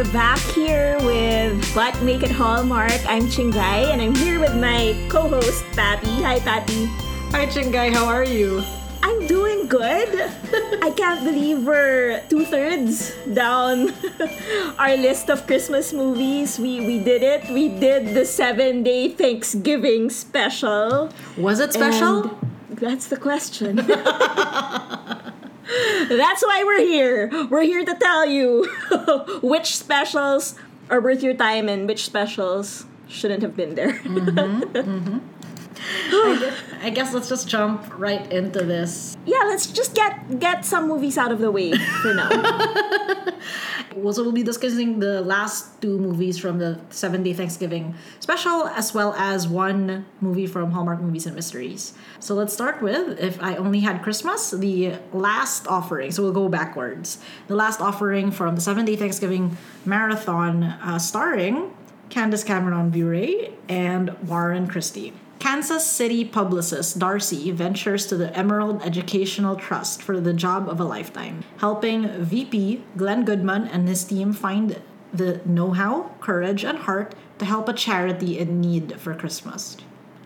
we're back here with But Make It Hallmark. I'm Chingai, and I'm here with my co-host Pappy. Hi, Pappy. Hi, Chingai. How are you? I'm doing good. I can't believe we're two thirds down our list of Christmas movies. We we did it. We did the seven day Thanksgiving special. Was it special? And that's the question. That's why we're here. We're here to tell you which specials are worth your time and which specials shouldn't have been there. Mm-hmm, mm-hmm. I, guess, I guess let's just jump right into this. Yeah, let's just get get some movies out of the way for now. so we'll be discussing the last two movies from the seven day Thanksgiving special, as well as one movie from Hallmark Movies and Mysteries. So let's start with If I Only Had Christmas, the last offering. So we'll go backwards. The last offering from the seven day Thanksgiving marathon, uh, starring Candace Cameron Bure and Warren Christie. Kansas City publicist Darcy ventures to the Emerald Educational Trust for the job of a lifetime, helping VP Glenn Goodman and his team find the know how, courage, and heart to help a charity in need for Christmas.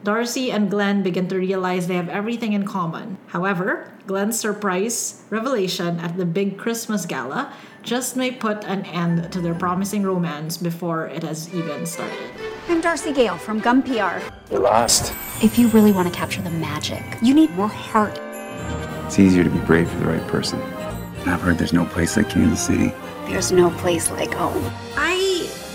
Darcy and Glenn begin to realize they have everything in common. However, Glenn's surprise revelation at the big Christmas gala just may put an end to their promising romance before it has even started. I'm Darcy Gale from Gum PR. You're lost. If you really want to capture the magic, you need more heart. It's easier to be brave for the right person. And I've heard there's no place like Kansas City. There's no place like home. I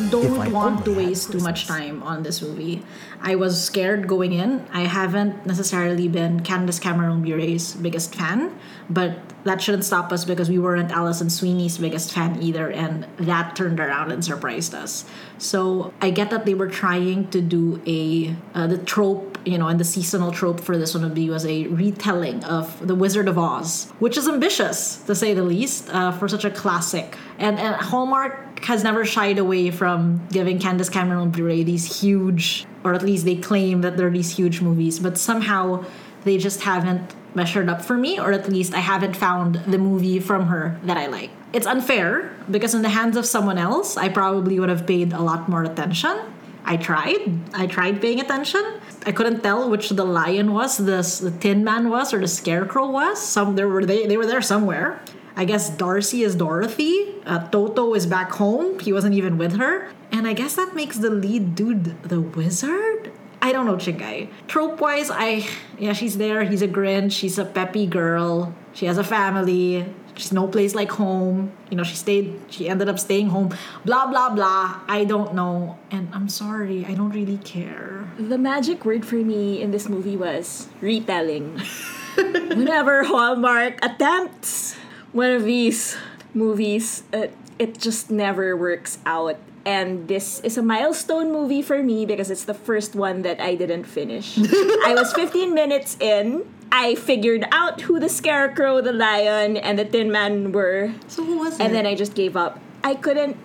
don't want to waste too much time on this movie. I was scared going in. I haven't necessarily been Candace Cameron Bure's biggest fan, but that shouldn't stop us because we weren't Alison Sweeney's biggest fan either, and that turned around and surprised us. So I get that they were trying to do a uh, the trope, you know, and the seasonal trope for this one would be was a retelling of The Wizard of Oz, which is ambitious to say the least uh, for such a classic. And, and Hallmark has never shied away from giving Candace Cameron Bure these huge, or at least they claim that they're these huge movies, but somehow they just haven't measured up for me, or at least I haven't found the movie from her that I like. It's unfair because in the hands of someone else, I probably would have paid a lot more attention. I tried. I tried paying attention. I couldn't tell which the lion was, the, the Tin Man was, or the Scarecrow was. Some there were they they were there somewhere. I guess Darcy is Dorothy. Uh, Toto is back home. He wasn't even with her. And I guess that makes the lead dude the wizard. I don't know Chingai. Trope wise, I yeah, she's there. He's a Grinch. She's a peppy girl. She has a family. She's no place like home. You know, she stayed. She ended up staying home. Blah blah blah. I don't know, and I'm sorry. I don't really care. The magic word for me in this movie was retelling. Whenever Hallmark attempts one of these movies, uh, it just never works out and this is a milestone movie for me because it's the first one that I didn't finish. I was 15 minutes in. I figured out who the Scarecrow, the Lion, and the Tin Man were. So who was it? And then I just gave up. I couldn't.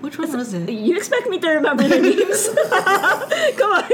Which one was it? You expect me to remember the names? Come on.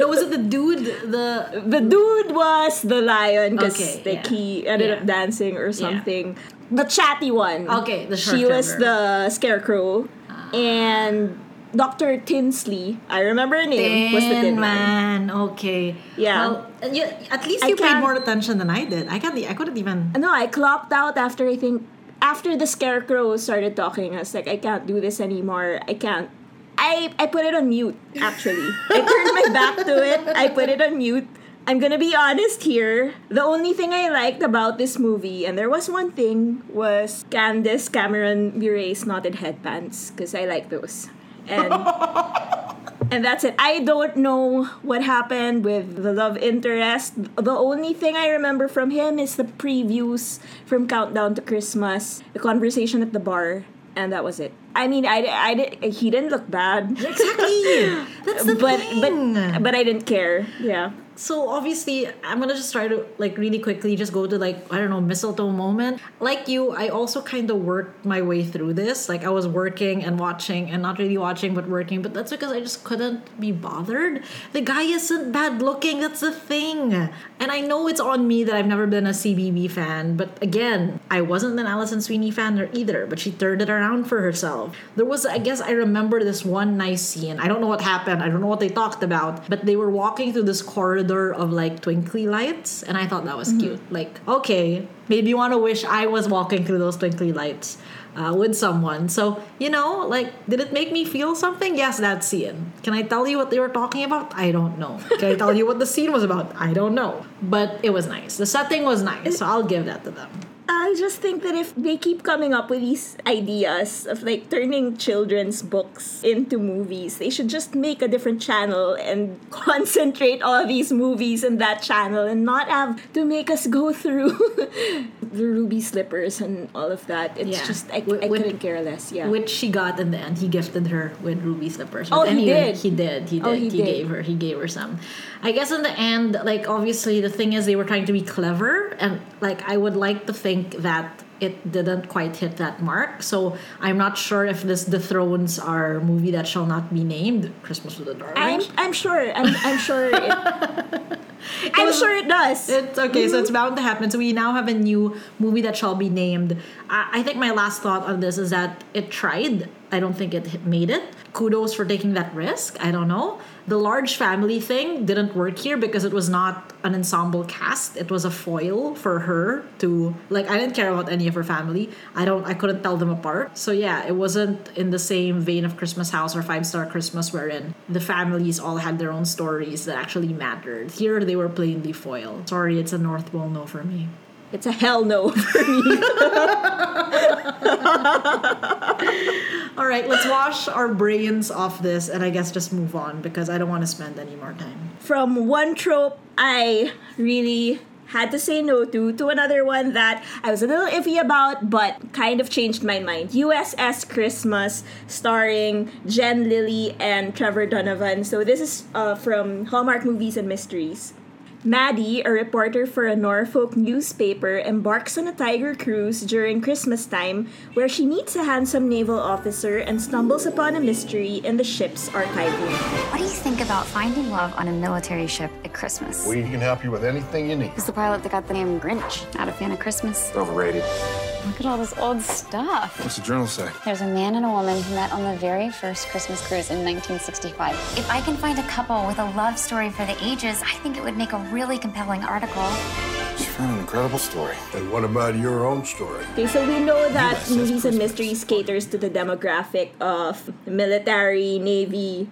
No, was it the dude? The the dude was the lion because Okay, the yeah. key ended Yeah. up dancing or something. The chatty one. Okay, the short she was the scarecrow, ah. and Doctor Tinsley. I remember her name was the Tin Man. Man. Okay. Yeah. Well, yeah, at least I you paid more attention than I did. I can't. I couldn't even. No, I clocked out after I think after the scarecrow started talking. I was like, I can't do this anymore. I can't. I I put it on mute. Actually, I turned my back to it. I put it on mute. I'm gonna be honest here. The only thing I liked about this movie, and there was one thing, was Candace Cameron Bure's knotted headbands because I like those. And and that's it. I don't know what happened with the love interest. The only thing I remember from him is the previews from Countdown to Christmas, the conversation at the bar, and that was it. I mean, I, I, he didn't look bad. Exactly. That's the but thing. but but I didn't care. Yeah. So obviously I'm gonna just try to like really quickly just go to like I don't know mistletoe moment. Like you, I also kind of worked my way through this. Like I was working and watching and not really watching but working. But that's because I just couldn't be bothered. The guy isn't bad looking. That's the thing. And I know it's on me that I've never been a CBB fan. But again, I wasn't an Alison Sweeney fan either. But she turned it around for herself. There was I guess I remember this one nice scene. I don't know what happened. I don't know what they talked about. But they were walking through this corridor of like twinkly lights, and I thought that was cute. Like, okay, maybe you want to wish I was walking through those twinkly lights. Uh, with someone. So, you know, like, did it make me feel something? Yes, that scene. Can I tell you what they were talking about? I don't know. Can I tell you what the scene was about? I don't know. But it was nice. The setting was nice, so I'll give that to them. I just think that if they keep coming up with these ideas of like turning children's books into movies, they should just make a different channel and concentrate all these movies in that channel and not have to make us go through the ruby slippers and all of that. It's Yeah. just I, couldn't care less. Yeah. Which she got in the end. He gifted her with ruby slippers. Oh, But he anyway, did? He did. He oh, did. Oh, he he did. gave her. He gave her some. I guess in the end, like obviously the thing is they were trying to be clever, and like I would like to think that it didn't quite hit that mark. So I'm not sure if this dethrones our movie that shall not be named Christmas with the I'm I'm sure. I'm I'm sure. It, I'm was- sure it does. It's okay, so it's mm-hmm. bound to happen. So we now have a new movie that shall be named. I, I think my last thought on this is that it tried. I don't think it made it. Kudos for taking that risk. I don't know. The large family thing didn't work here because it was not an ensemble cast. It was a foil for her to like. I didn't care about any of her family. I don't. I couldn't tell them apart. So yeah, it wasn't in the same vein of Christmas House or Five Star Christmas, wherein the families all had their own stories that actually mattered. Here they were plainly foil. Sorry, it's a North Pole no for me. It's a hell no for me. All right, let's wash our brains off this and I guess just move on because I don't want to spend any more time. from one trope I really had to say no to to another one that I was a little iffy about but kind of changed my mind. USS Christmas starring Jen Lilley and Trevor Donovan. So this is uh, from Hallmark Movies and Mysteries. Maddie, a reporter for a Norfolk newspaper, embarks on a tiger cruise during Christmas time where she meets a handsome naval officer and stumbles upon a mystery in the ship's archive room. What do you think about finding love on a military ship at Christmas? We can help you with anything you need. Who's the pilot that got the name Grinch? Not a fan of Christmas. Overrated. Look at all this old stuff. What's the journal say? There's a man and a woman who met on the very first Christmas cruise in 1965. If I can find a couple with a love story for the ages, I think it would make a really compelling article. She found an incredible story. And what about your own story? Okay, so we know that USS movies and Christmas. mysteries caters to the demographic of military, navy,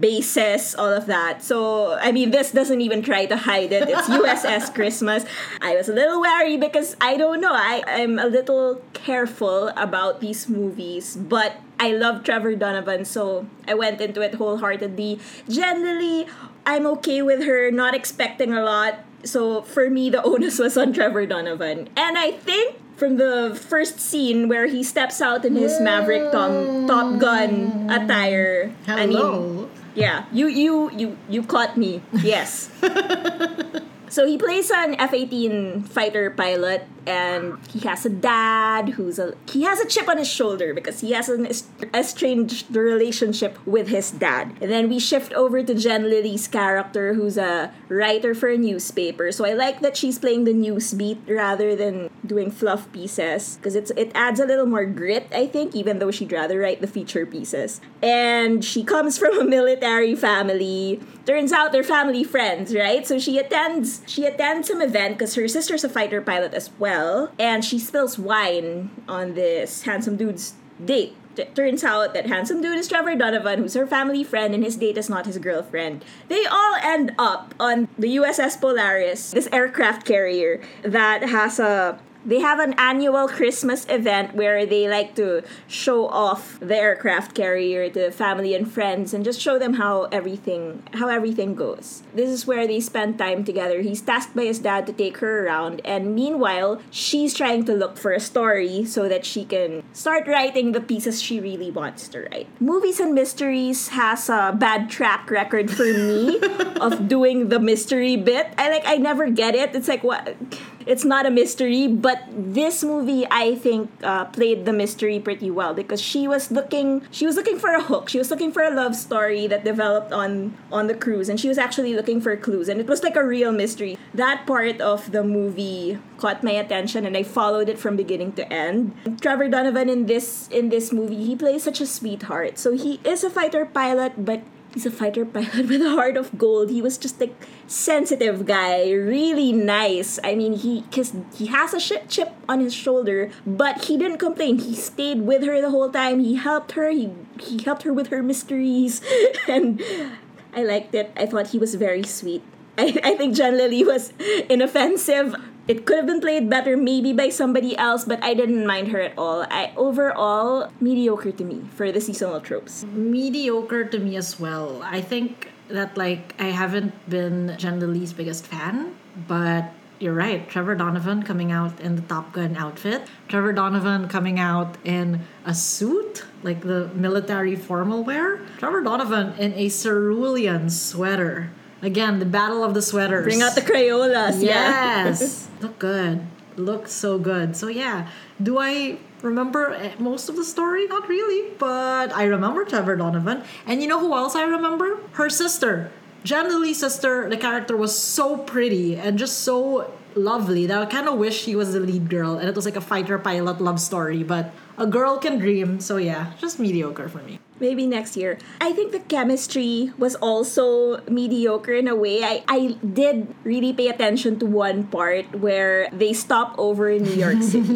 bases, all of that. So, I mean, this doesn't even try to hide it. It's USS Christmas. I was a little wary because I don't know. I, I'm a little careful about these movies, but I love Trevor Donovan, so I went into it wholeheartedly. Generally, I'm okay with her, not expecting a lot. So for me, the onus was on Trevor Donovan. And I think from the first scene where he steps out in his Maverick Tom, Top Gun attire. I mean, yeah, you you you you caught me. Yes. so he plays an F-18 fighter pilot and he has a dad who's a he has a chip on his shoulder because he has an est- estranged relationship with his dad. And then we shift over to Jen Lilley's character who's a writer for a newspaper. So I like that she's playing the news beat rather than doing fluff pieces because it's it adds a little more grit, I think, even though she'd rather write the feature pieces. And she comes from a military family. Turns out they're family friends, right? So she attends she attends some event because her sister's a fighter pilot as well, and she spills wine on this handsome dude's date. Turns out that handsome dude is Trevor Donovan, who's her family friend, and his date is not his girlfriend. They all end up on the USS Polaris, this aircraft carrier that has a they have an annual Christmas event where they like to show off the aircraft carrier to family and friends and just show them how everything how everything goes. This is where they spend time together. He's tasked by his dad to take her around and meanwhile, she's trying to look for a story so that she can start writing the pieces she really wants to write. Movies and Mysteries has a bad track record for me of doing the mystery bit. I like I never get it. It's like what it's not a mystery, but this movie I think uh, played the mystery pretty well because she was looking she was looking for a hook. She was looking for a love story that developed on on the cruise, and she was actually looking for clues, and it was like a real mystery. That part of the movie caught my attention, and I followed it from beginning to end. Trevor Donovan in this in this movie, he plays such a sweetheart. So he is a fighter pilot, but he's a fighter pilot with a heart of gold. He was just like sensitive guy, really nice. I mean, he cause he has a shit chip on his shoulder, but he didn't complain. He stayed with her the whole time. He helped her. He he helped her with her mysteries, and I liked it. I thought he was very sweet. I, I think Jen Lilley was inoffensive. It could have been played better maybe by somebody else, but I didn't mind her at all. I overall mediocre to me for the seasonal tropes. mediocre to me as well. I think that like I haven't been Jen Lilley's biggest fan, but you're right. Trevor Donovan coming out in the Top Gun outfit. Trevor Donovan coming out in a suit, like the military formal wear. Trevor Donovan in a cerulean sweater. Again, the battle of the sweaters. Bring out the Crayolas. Yeah. Yes. Look good. Look so good. So yeah, do I remember eh, most of the story? Not really, but I remember Trevor Donovan. And you know who else I remember? Her sister. Jen Lilley's sister, the character was so pretty and just so lovely that I kind of wish she was the lead girl and it was like a fighter pilot love story, but a girl can dream. So yeah, just mediocre for me. Maybe next year. I think the chemistry was also mediocre in a way. I, I did really pay attention to one part where they stop over in New York City.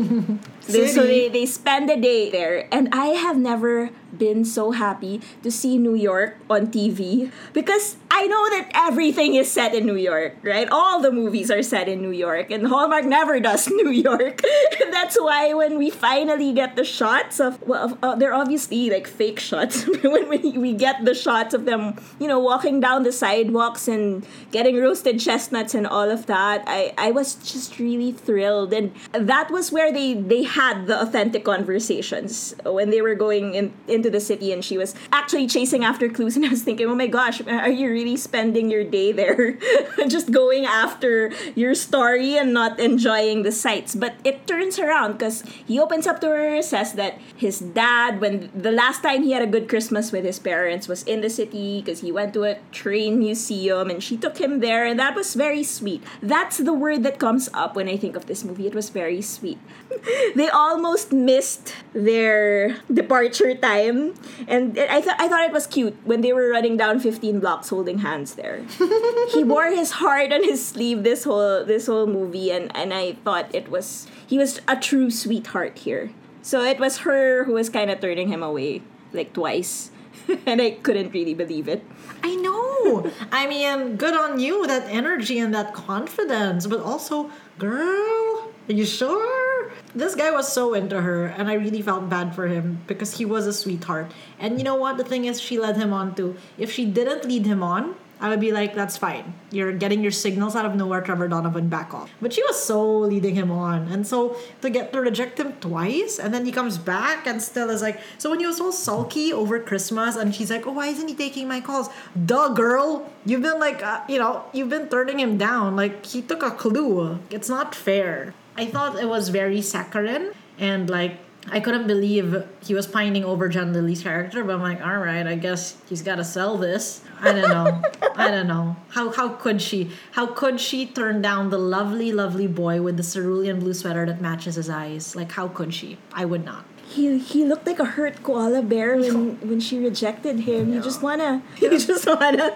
They- so they, they spend the day there. And I have never been so happy to see New York on TV because I know that everything is set in New York, right? All the movies are set in New York, and Hallmark never does New York. That's why when we finally get the shots of, well, uh, they're obviously like fake shots. when we, we get the shots of them, you know, walking down the sidewalks and getting roasted chestnuts and all of that, I, I was just really thrilled. And that was where they, they had the authentic conversations when they were going in, into the city and she was actually chasing after clues. And I was thinking, oh my gosh, are you really spending your day there just going after your story and not enjoying the sights? But it turns around because he opens up to her, says that his dad, when the last time he had a good Christmas with his parents, was in the city because he went to a train museum and she took him there, and that was very sweet. That's the word that comes up when I think of this movie. It was very sweet. they almost missed their departure time, and it- I thought I thought it was cute when they were running down 15 blocks holding hands there. he wore his heart on his sleeve this whole this whole movie, and and I thought it was he was a true sweetheart here. So it was her who was kind of turning him away like twice, and I couldn't really believe it. I know. I mean, good on you, that energy and that confidence, but also, girl, are you sure? This guy was so into her, and I really felt bad for him because he was a sweetheart. And you know what? The thing is, she led him on too. If she didn't lead him on, I would be like, that's fine. You're getting your signals out of nowhere, Trevor Donovan, back off. But she was so leading him on. And so to get to reject him twice, and then he comes back and still is like, so when he was so sulky over Christmas, and she's like, oh, why isn't he taking my calls? Duh, girl. You've been like, uh, you know, you've been turning him down. Like, he took a clue. It's not fair. I thought it was very saccharine and like I couldn't believe he was pining over Jen Lilley's character, but I'm like, all right, I guess he's got to sell this. I don't know. I don't know. How how could she? How could she turn down the lovely, lovely boy with the cerulean blue sweater that matches his eyes? Like, how could she? I would not. He he looked like a hurt koala bear when when she rejected him. You just wanna you just wanna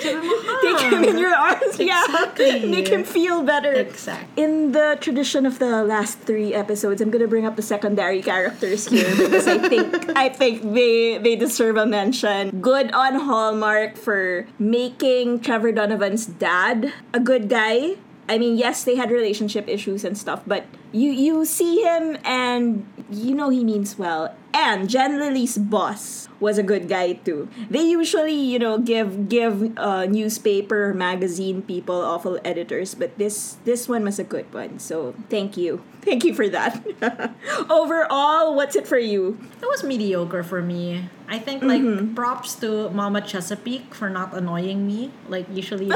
take him in your arms. Yeah, make him feel better. Exactly. In the tradition of the last three episodes, I'm gonna bring up the secondary characters here because I think I think they they deserve a mention. Good on Hallmark for making Trevor Donovan's dad a good guy I mean, yes, they had relationship issues and stuff, but you you see him and you know he means well. And Jen Lilley's boss was a good guy too. They usually, you know, give give uh, newspaper, magazine people awful editors, but this this one was a good one. So thank you, thank you for that. Overall, what's it for you? It was mediocre for me. I think like props to Mama Chesapeake for not annoying me. Like usually the,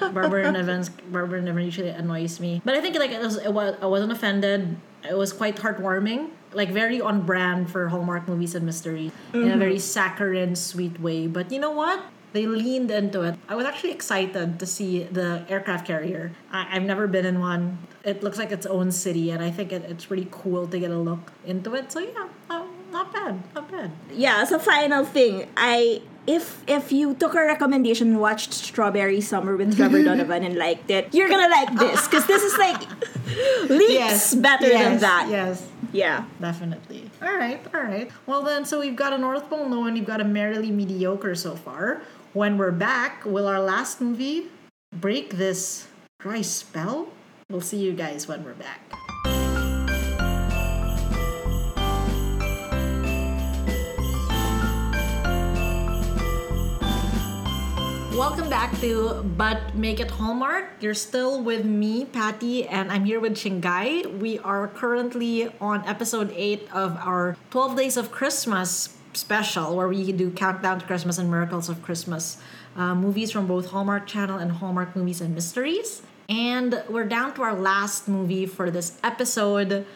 the, Barbara Nivens Barbara Niven usually annoys me. But I think like it was, it was I wasn't offended. It was quite heartwarming. Like very on brand for Hallmark movies and mystery in a very saccharine, sweet way. But you know what? They leaned into it. I was actually excited to see the aircraft carrier. I, I've never been in one. It looks like its own city, and I think it, it's pretty cool to get a look into it. So yeah, uh, not bad, not bad. yeah, as a final thing, I if if you took a recommendation and watched Strawberry Summer with Trevor Donovan and liked it, you're gonna like this because this is like leaps better than that. Yes, Yeah. definitely. All right, all right. Well then, so we've got a North Pole No and we've got a merrily mediocre so far. When we're back, will our last movie break this dry spell? We'll see you guys when we're back. Welcome back to But Make It Hallmark. You're still with me, Patty, and I'm here with Chingai. We are currently on episode 8 of our 12 Days of Christmas special, where we do Countdown to Christmas and Miracles of Christmas uh, movies from both Hallmark Channel and Hallmark Movies and Mysteries. And we're down to our last movie for this episode.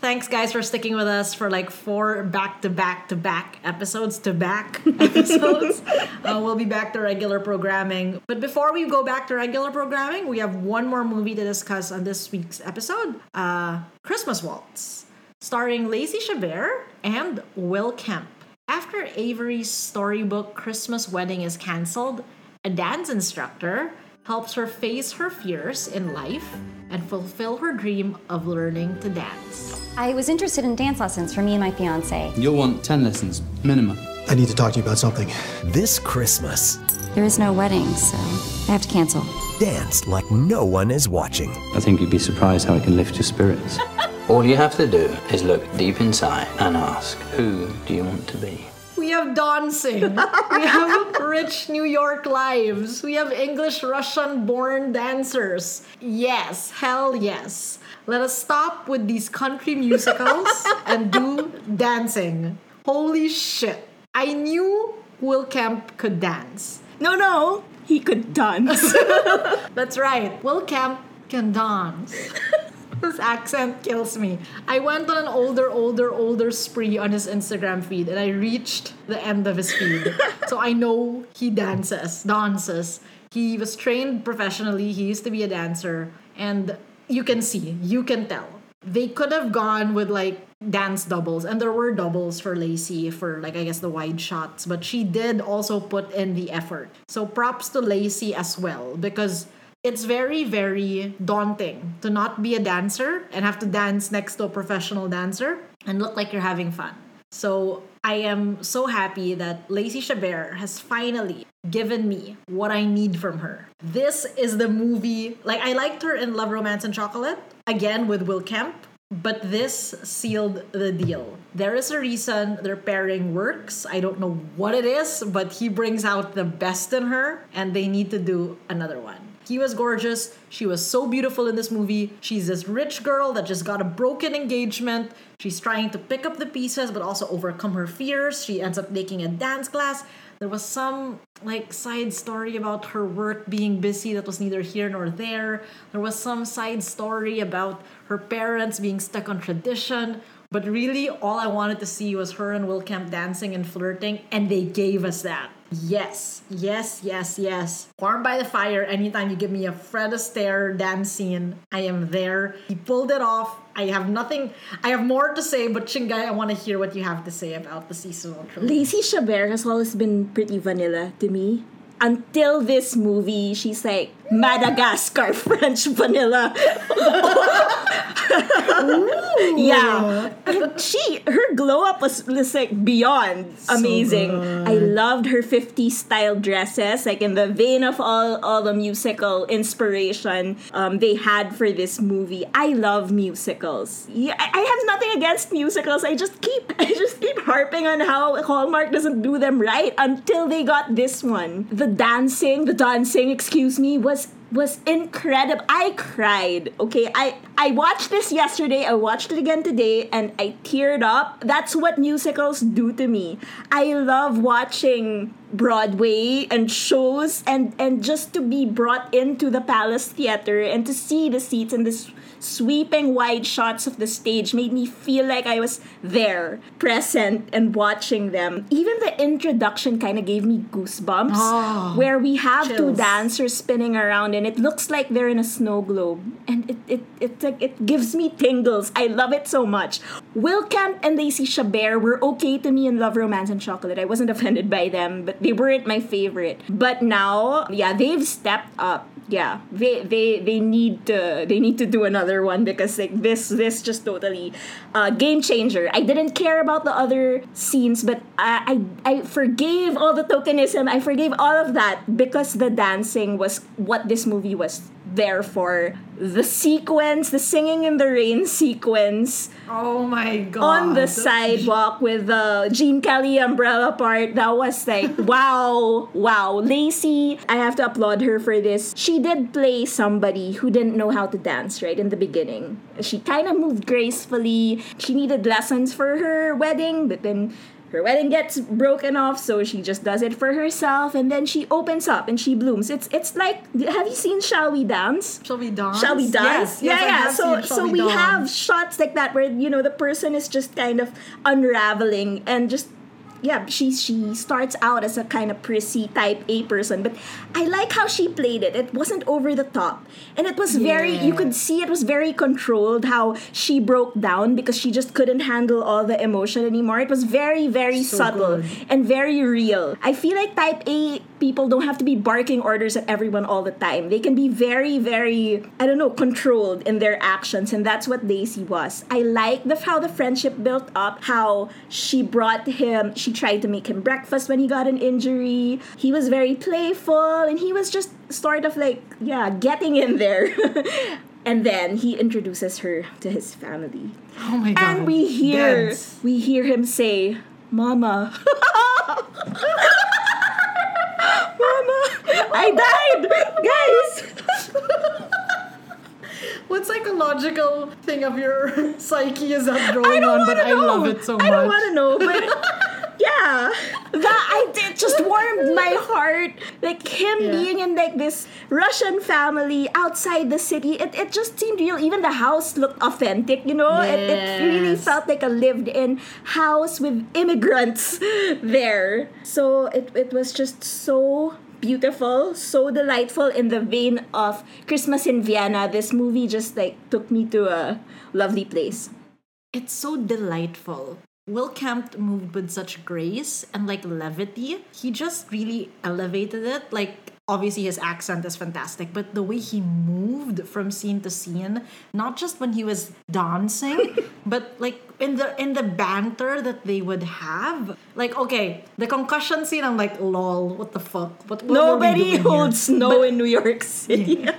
Thanks, guys, for sticking with us for like four back to back to back episodes to back episodes. uh, we'll be back to regular programming. But before we go back to regular programming, we have one more movie to discuss on this week's episode uh, Christmas Waltz, starring Lacey Chabert and Will Kemp. After Avery's storybook Christmas Wedding is cancelled, a dance instructor helps her face her fears in life and fulfill her dream of learning to dance. I was interested in dance lessons for me and my fiance. You'll want 10 lessons, minimum. I need to talk to you about something. This Christmas, There is no wedding, so I have to cancel. dance like no one is watching. I think you'd be surprised how it can lift your spirits. All you have to do is look deep inside and ask, who do you want to be? We have dancing. we have rich New York lives. We have English Russian born dancers. Yes, hell yes. Let us stop with these country musicals and do dancing. Holy shit. I knew Will Kemp could dance. No, no, he could dance. That's right. Will Kemp can dance. His accent kills me. I went on an older, older, older spree on his Instagram feed and I reached the end of his feed. so I know he dances, dances. He was trained professionally. He used to be a dancer. And you can see, you can tell. They could have gone with like dance doubles, and there were doubles for Lacey for like I guess the wide shots, but she did also put in the effort. So props to Lacey as well because it's very very daunting to not be a dancer and have to dance next to a professional dancer and look like you're having fun. So I am so happy that Lacey Chabert has finally given me what I need from her. This is the movie. Like I liked her in Love, Romance, and Chocolate again with Will Kemp. But this sealed the deal. There is a reason their pairing works. I don't know what it is, but he brings out the best in her, and they need to do another one. He was gorgeous. She was so beautiful in this movie. She's this rich girl that just got a broken engagement. She's trying to pick up the pieces but also overcome her fears. She ends up taking a dance class. There was some like side story about her work being busy that was neither here nor there. There was some side story about her parents being stuck on tradition. But really, all I wanted to see was her and Will Kemp dancing and flirting, and they gave us that. Yes, yes, yes, yes. Warm by the fire, anytime you give me a Fred Astaire dance scene, I am there. He pulled it off. I have nothing, I have more to say, but Chingai, I want to hear what you have to say about the seasonal trilogy. Lacey Chabert has always been pretty vanilla to me. Until this movie, she's like Madagascar French vanilla. yeah. She her glow up was just like beyond amazing. I loved her 50s style dresses, like in the vein of all all the musical inspiration um, they had for this movie. I love musicals. Yeah, I, I have nothing against musicals. I just keep I just keep harping on how Hallmark doesn't do them right until they got this one. The dancing, the dancing, excuse me, was was incredible. I cried. Okay, I I watched this yesterday. I watched it again today, and I teared up. That's what musicals do to me. I love watching Broadway and shows, and and just to be brought into the Palace Theater and to see the seats and this sweeping wide shots of the stage made me feel like I was there, present, and watching them. Even the introduction kind of gave me goosebumps, ah, where we have two dancers spinning around, and it looks like they're in a snow globe, and it it it like it gives me tingles. I love it so much. Will Kemp and Lacey Chabert were okay to me in Love, Romance, and Chocolate. I wasn't offended by them, but they weren't my favorite. But now, yeah, they've stepped up yeah they they they need to they need to do another one because like this this just totally uh game changer. I didn't care about the other scenes but i i, I forgave all the tokenism. I forgave all of that because the dancing was what this movie was there for the sequence the singing in the rain sequence Oh my god. on the sidewalk with the Gene Kelly umbrella part. That was like, wow, wow. Lacey, I have to applaud her for this. She did play somebody who didn't know how to dance, right, in the beginning. She kind of moved gracefully. She needed lessons for her wedding, but then her wedding gets broken off so she just does it for herself and then she opens up and she blooms it's it's like have you seen shall we dance Shall we dance? Shall we dance? Yes, yes, yeah, I yeah. So, so We we have shots like that where you know the person is just kind of unraveling and just yeah, she she starts out as a kind of prissy type A person, but I like how she played it. It wasn't over the top, and it was very. You could see it was very controlled. How she broke down because she just couldn't handle all the emotion anymore. It was very very subtle and very real. I feel like type A people don't have to be barking orders at everyone all the time. They can be very very I don't know controlled in their actions, and that's what Daisy was. I like the how the friendship built up. How she brought him. She tried to make him breakfast when he got an injury. He was very playful, and he was just sort of like yeah getting in there. And then he introduces her to his family. Oh my god. And we hear Dance. we hear him say, "Mama." I died, guys. What psychological thing of your psyche is that don't on? But wanna I know. love it so much. I don't want to know, but yeah, that I did just warmed my heart. Like him Yeah. being in like this Russian family outside the city, it, it just seemed real. Even the house looked authentic, you know. It, it really felt like a lived-in house with immigrants there. So it it was just so beautiful, so delightful in the vein of Christmas in Vienna. This movie just like took me to a lovely place. It's so delightful. Will Kemp moved with such grace and like levity. He just really elevated it. Like obviously his accent is fantastic, but the way he moved from scene to scene, not just when he was dancing, but like in the in the banter that they would have. Like okay, the concussion scene, I'm like, lol, what the fuck? What, what Nobody holds snow in New York City.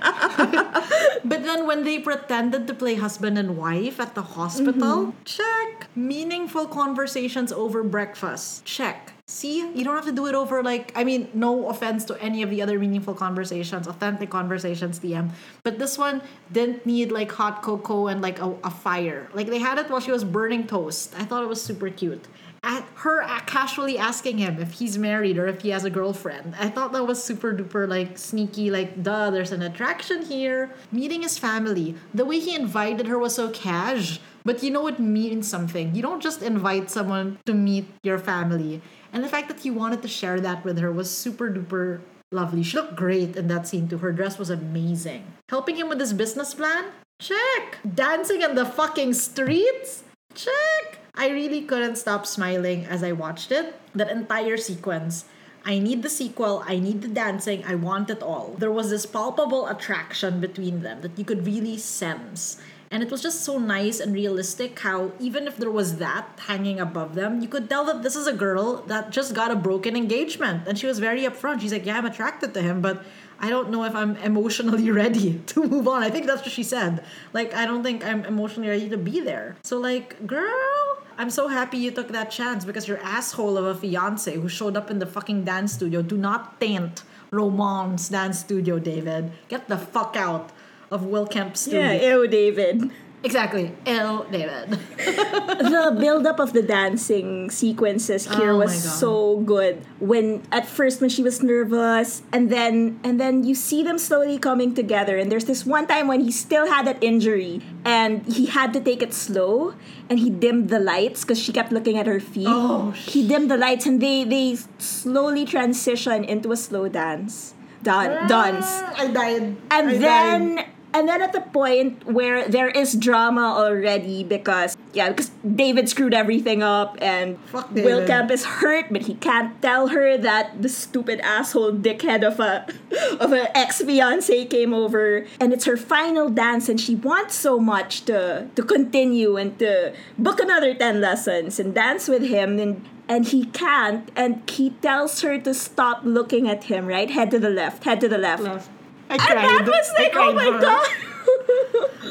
But then when they pretended to play husband and wife at the hospital, mm-hmm. check. Meaningful conversations over breakfast, check. See, you don't have to do it over like, I mean, no offense to any of the other meaningful conversations, authentic conversations, DM. But this one didn't need like hot cocoa and like a, a fire. Like they had it while she was burning toast. I thought it was super cute. Her casually asking him if he's married or if he has a girlfriend. I thought that was super duper like sneaky, like duh, there's an attraction here. Meeting his family. The way he invited her was so cash. But you know it means something. You don't just invite someone to meet your family. And the fact that he wanted to share that with her was super duper lovely. She looked great in that scene too. Her dress was amazing. Helping him with his business plan? Check. Dancing in the fucking streets? Check. I really couldn't stop smiling as I watched it. That entire sequence. I need the sequel, I need the dancing, I want it all. There was this palpable attraction between them that you could really sense. And it was just so nice and realistic how even if there was that hanging above them, you could tell that this is a girl that just got a broken engagement. And she was very upfront. She's like, Yeah, I'm attracted to him, but I don't know if I'm emotionally ready to move on. I think that's what she said. Like, I don't think I'm emotionally ready to be there. So, like, girl, I'm so happy you took that chance because your asshole of a fiance who showed up in the fucking dance studio do not taint Roman's dance studio, David. Get the fuck out of Will Kemp's studio. Yeah, ew, David. Exactly. Ew, David. the build-up of the dancing sequences here Oh was so good. When at first when she was nervous, and then and then you see them slowly coming together. And there's this one time when he still had that injury, and he had to take it slow, and he dimmed the lights because she kept looking at her feet. Oh, he dimmed the lights, and they they slowly transition into a slow dance. Dan- ah, dance. I died. And I then died. And then at the point where there is drama already because yeah, because David screwed everything up and Fuck Will. Kemp is hurt, but he can't tell her that the stupid asshole dickhead of a of an ex fiance came over. And it's her final dance and she wants so much to to continue and to book another ten lessons and dance with him and and he can't. And he tells her to stop looking at him right? Head to the left head to the left I and cried. that was like, oh my god.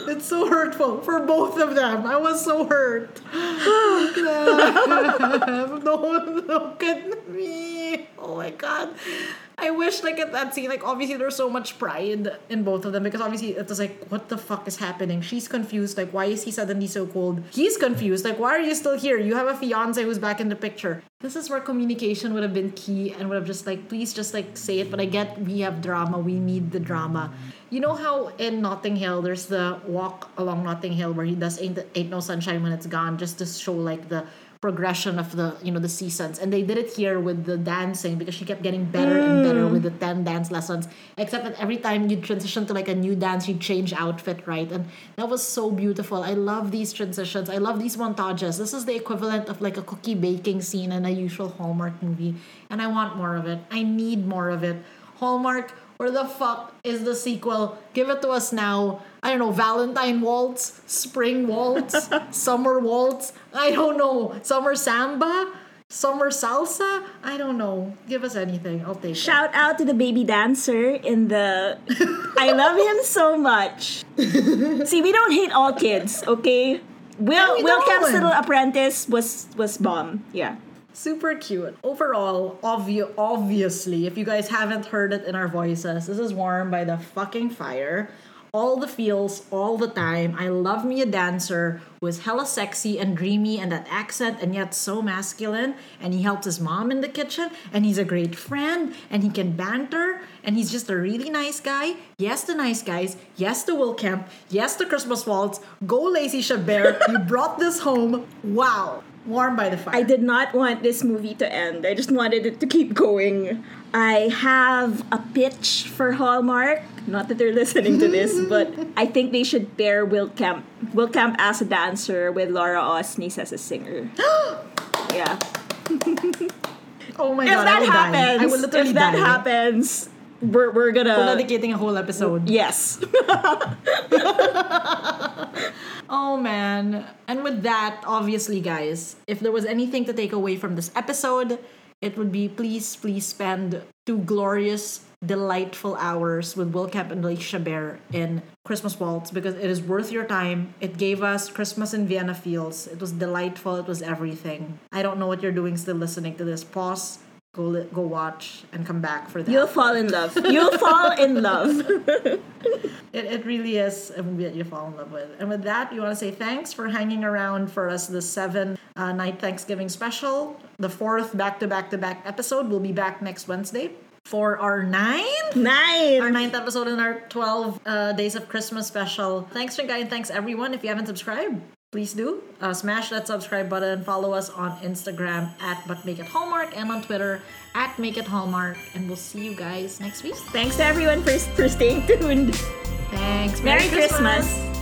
It's so hurtful for both of them. I was so hurt. Don't look at me. Oh my god. I wish like at that scene, like obviously there's so much pride in both of them because obviously it was like, what the fuck is happening? She's confused, like why is he suddenly so cold? He's confused, like why are you still here? You have a fiance who's back in the picture. This is where communication would have been key and would have just like, please just like say it. But I get we have drama, we need the drama. You know how in Notting Hill there's the walk along Notting Hill where he does ain't, ain't no sunshine when it's gone just to show like the progression of the you know the seasons. And they did it here with the dancing because she kept getting better and better with the 10 dance lessons. Except that every time you transition to like a new dance you change outfit right? And that was so beautiful. I love these transitions. I love these montages. This is the equivalent of like a cookie baking scene in a usual hallmark movie. And i want more of it. I need more of it. Hallmark where the fuck is the sequel? Give it to us now. I don't know, Valentine Waltz, Spring Waltz, Summer Waltz. I don't know, Summer Samba, Summer Salsa. I don't know. Give us anything. I'll take it. Shout out to the baby dancer in the. I love him so much. See, we don't hate all kids, okay? Will we Will Kemp's little apprentice was was bomb. Yeah. Super cute. Overall, obvi- obviously, if you guys haven't heard it in our voices, this is Warm by the fucking fire. All the feels, all the time. I love me a dancer who is hella sexy and dreamy and that accent and yet so masculine. And he helps his mom in the kitchen and he's a great friend and he can banter and he's just a really nice guy. Yes, the nice guys. Yes, the Will Kemp. Yes, the Christmas Waltz. Go, Lacey Chabert. you brought this home. Wow. Warm by the fire. I did not want this movie to end. I just wanted it to keep going. I have a pitch for Hallmark. Not that they're listening to this, but I think they should pair Will Kemp, Will Kemp as a dancer with Laura Osnes as a singer. yeah. Oh my If god, I that will die. happens, I will literally if that die. happens, we're, we're gonna. We're dedicating a whole episode. yes. Oh man. And with that, obviously, guys, if there was anything to take away from this episode, it would be please, please spend two glorious, delightful hours with Will Kemp and Lacey Chabert in Christmas Waltz because it is worth your time. It gave us Christmas in Vienna feels. It was delightful. It was everything. I don't know what you're doing still listening to this. Pause. Go, li- go watch and come back for that. You'll fall in love. You'll fall in love. It, it really is a movie that you fall in love with. And with that, you want to say thanks for hanging around for us the seven uh, night Thanksgiving special. The fourth back to back to back episode We'll be back next Wednesday for our ninth. ninth, Our ninth episode in our 12 uh, Days of Christmas special. Thanks, Rinkai, and thanks everyone. If you haven't subscribed, please do. Uh, smash that subscribe button. Follow us on Instagram at But Make It Hallmark and on Twitter at Make It Hallmark. And we'll see you guys next week. Thanks to everyone for, for staying tuned. Thanks. Merry Christmas.